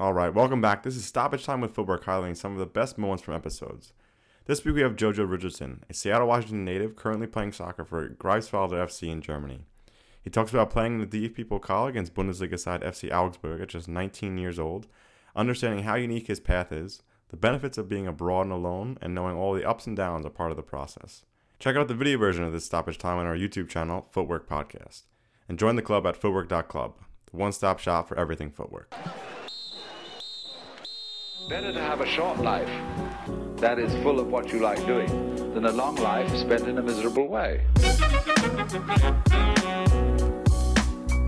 All right, welcome back. This is Stoppage Time with Footwork, highlighting some of the best moments from episodes. This week we have Jojo Richardson, a Seattle, Washington native currently playing soccer for Greifswalder FC in Germany. He talks about playing in the DFB Pokal against Bundesliga side FC Augsburg at just 19 years old, understanding how unique his path is, the benefits of being abroad and alone, and knowing all the ups and downs are part of the process. Check out the video version of this stoppage time on our YouTube channel, Footwork Podcast, and join the club at footwork.club, the one stop shop for everything footwork. Better to have a short life that is full of what you like doing than a long life spent in a miserable way.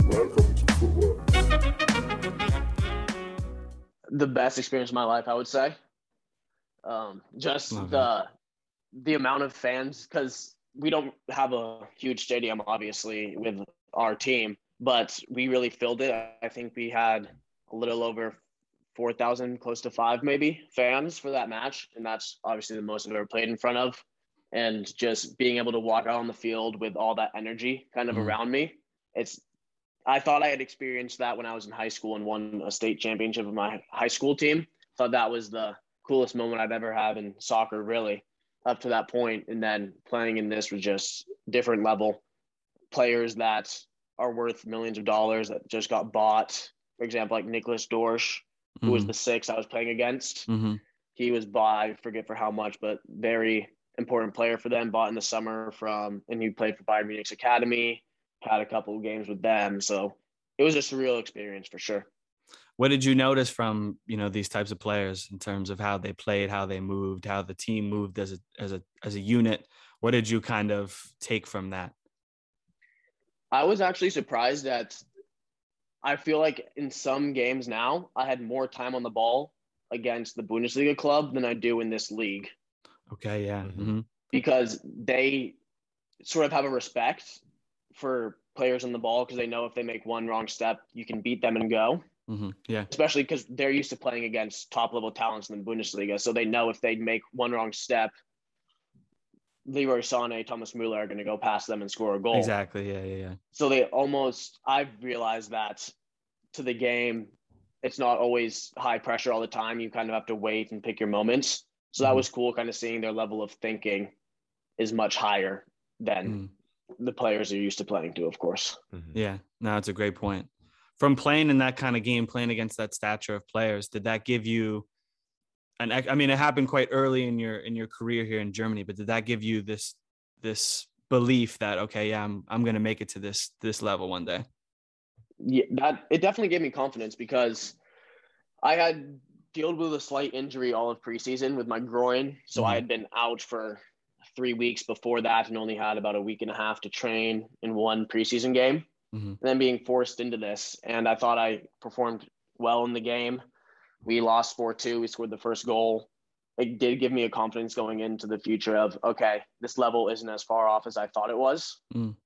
Welcome to Footwork. the best experience of my life, I would say. Um, just Love the the amount of fans, because we don't have a huge stadium, obviously, with our team, but we really filled it. I think we had a little over four thousand, close to five, maybe fans for that match, and that's obviously the most I've ever played in front of. And just being able to walk out on the field with all that energy kind of Mhm. around me, it's I thought I had experienced that when I was in high school and won a state championship with my high school team. Thought that was the coolest moment I've ever had in soccer, really, up to that point. And then playing in this was just different level. Players that are worth millions of dollars that just got bought. For example, like Nicholas Dorsch, who was Mhm. the six I was playing against. Mhm. He was bought, I forget for how much, but very important player for them, bought in the summer from, and he played for Bayern Munich's academy, had a couple of games with them. So it was a surreal experience for sure. What did you notice from you know these types of players in terms of how they played, how they moved, how the team moved as a as a as a unit? What did you kind of take from that? I was actually surprised that I feel like in some games now, I had more time on the ball against the Bundesliga club than I do in this league Okay, yeah. Mhm. hmm because they sort of have a respect for players on the ball because they know if they make one wrong step, you can beat them and go. hmm Yeah. especially because they're used to playing against top level talents in the Bundesliga. So they know if they make one wrong step, Leroy Sané, Thomas Muller are going to go past them and score a goal. Exactly. Yeah, yeah, yeah. So they almost, I've realized that to the game, it's not always high pressure all the time. You kind of have to wait and pick your moments. So that Mhm. was cool, kind of seeing their level of thinking is much higher than Mm. the players are used to playing to, of course. Mhm. Yeah, no, it's a great point. From playing in that kind of game, playing against that stature of players, did that give you an? ex- I mean, it happened quite early in your in your career here in Germany, but did that give you this this belief that okay, yeah, I'm I'm gonna make it to this this level one day? yeah, that it definitely gave me confidence because I had dealt with a slight injury all of preseason with my groin. So Mhm. I had been out for three weeks before that and only had about a week and a half to train in one preseason game. Mhm. And then being forced into this. And I thought I performed well in the game. We lost 4 2. We scored the first goal. It did give me a confidence going into the future of, okay, this level isn't as far off as I thought it was. Mm.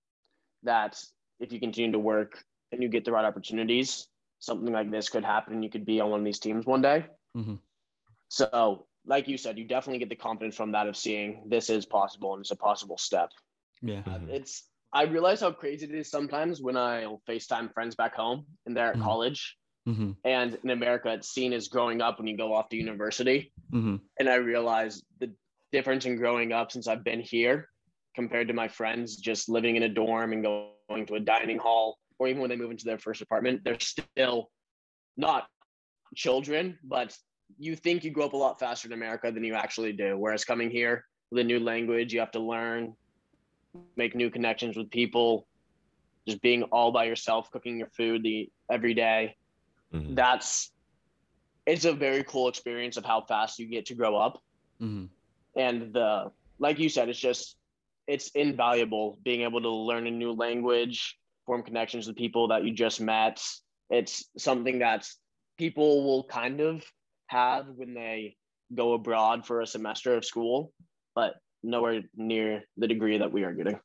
That if you continue to work and you get the right opportunities, something like this could happen you could be on one of these teams one day. Mhm. So, like you said, you definitely get the confidence from that of seeing this is possible and it's a possible step. Yeah. Mhm. It's I realize how crazy it is sometimes when I'll FaceTime friends back home and they're at Mhm. college. Hmm And in America, it's seen as growing up when you go off to university. hmm And I realize the difference in growing up since I've been here compared to my friends just living in a dorm and going to a dining hall, or even when they move into their first apartment, they're still not children, but you think you grow up a lot faster in America than you actually do. Whereas coming here with a new language, you have to learn, make new connections with people, just being all by yourself, cooking your food the every day. Mhm. That's it's a very cool experience of how fast you get to grow up hmm and the like you said it's just it's invaluable being able to learn a new language form connections with people that you just met it's something that people will kind of have when they go abroad for a semester of school but nowhere near the degree that we are getting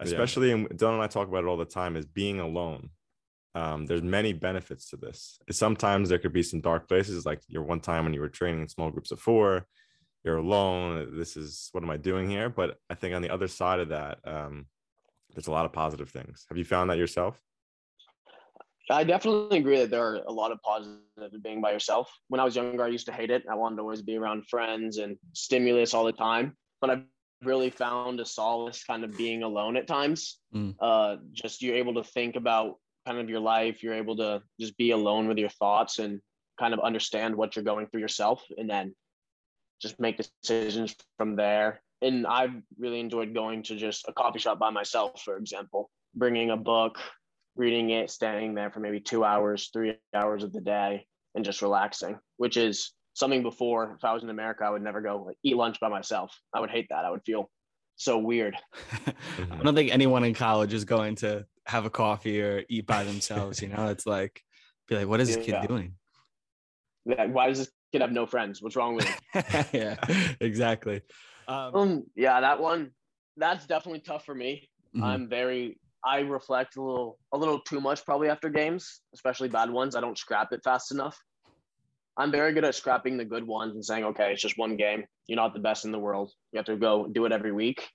especially and Don and I talk about it all the time is being alone. Um, there's many benefits to this. Sometimes there could be some dark places, like your one time when you were training in small groups of four, you're alone. This is what am I doing here? But I think on the other side of that, um, there's a lot of positive things. Have you found that yourself? I definitely agree that there are a lot of positives of being by yourself. When I was younger, I used to hate it. I wanted to always be around friends and stimulus all the time. But I've really found a solace kind of being alone at times. Mm. Uh, just you're able to think about kind of your life. You're able to just be alone with your thoughts and kind of understand what you're going through yourself, and then just make decisions from there. And I've really enjoyed going to just a coffee shop by myself, for example, bringing a book, reading it, staying there for maybe two hours, three hours of the day, and just relaxing, which is something before. If I was in America, I would never go like, eat lunch by myself. I would hate that. I would feel so weird. I don't think anyone in college is going to have a coffee or eat by themselves. You know, it's like, be like, what is this kid Yeah. doing? Like, why does this kid have no friends? What's wrong with him? yeah, exactly. Um, Um, yeah, that one, that's definitely tough for me. mhm. I'm very, I reflect a little, a little too much probably after games, especially bad ones. I don't scrap it fast enough. I'm very good at scrapping the good ones and saying, okay, it's just one game. You're not the best in the world. You have to go do it every week.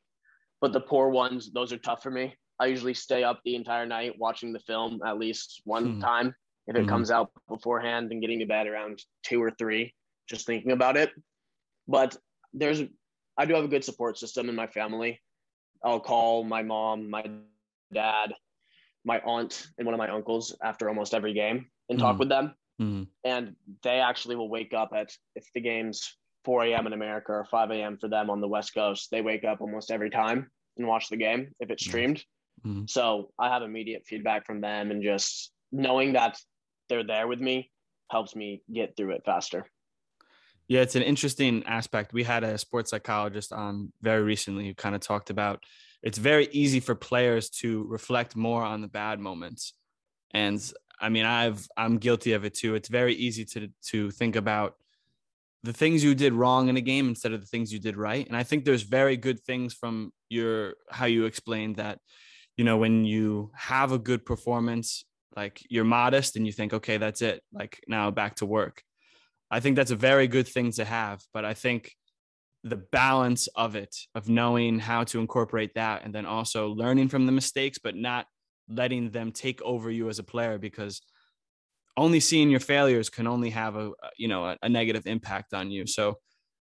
But the poor ones, those are tough for me. I usually stay up the entire night watching the film at least one Hmm. time if it Mhm. comes out beforehand and getting to bed around two or three, just thinking about it. But there's, I do have a good support system in my family. I'll call my mom, my dad, my aunt, and one of my uncles after almost every game and talk Mhm. with them. Mhm. And they actually will wake up at, if the game's 4 a.m. in America or 5 a.m. for them on the West Coast, they wake up almost every time and watch the game if it's Nice. streamed. Mhm. So I have immediate feedback from them, and just knowing that they're there with me helps me get through it faster. Yeah, it's an interesting aspect. We had a sports psychologist on very recently who kind of talked about it's very easy for players to reflect more on the bad moments. And I mean, I've I'm guilty of it too. It's very easy to to think about the things you did wrong in a game instead of the things you did right. And I think there's very good things from your how you explained that, you know, when you have a good performance, like you're modest and you think, okay, that's it. Like now back to work. I think that's a very good thing to have. But I think the balance of it, of knowing how to incorporate that and then also learning from the mistakes, but not letting them take over you as a player because only seeing your failures can only have a you know a, a negative impact on you. So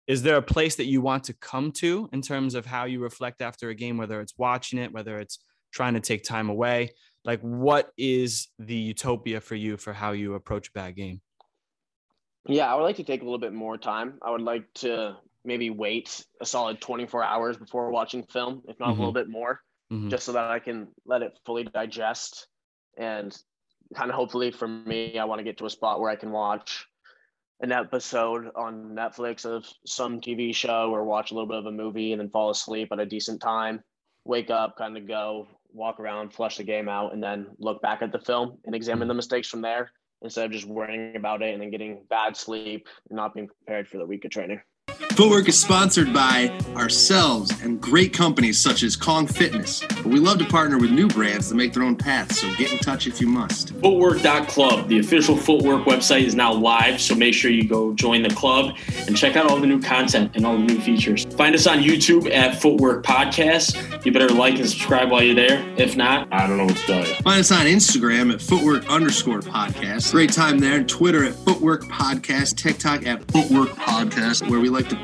is there a place that you want to come to in terms of how you reflect after a game, whether it's watching it, whether it's trying to take time away? Like what is the utopia for you for how you approach a bad game? Yeah, I would like to take a little bit more time. I would like to maybe wait a solid 24 hours before watching film, if not a little bit more, Mhm. just so that I can let it fully digest. And kind of hopefully for me, I want to get to a spot where I can watch an episode on Netflix of some TV show or watch a little bit of a movie and then fall asleep at a decent time, wake up, kind of go, walk around, flush the game out, and then look back at the film and examine the hmm. mistakes from there instead of just worrying about it and then getting bad sleep and not being prepared for the week of training. Footwork is sponsored by ourselves and great companies such as Kong Fitness. But we love to partner with new brands to make their own paths, so get in touch if you must. Footwork.club, the official footwork website, is now live, so make sure you go join the club and check out all the new content and all the new features. Find us on YouTube at Footwork Podcast. You better like and subscribe while you're there. If not, I don't know what to tell you. Find us on Instagram at footwork underscore podcast. Great time there. And Twitter at footwork podcast. TikTok at footwork podcast, where we like to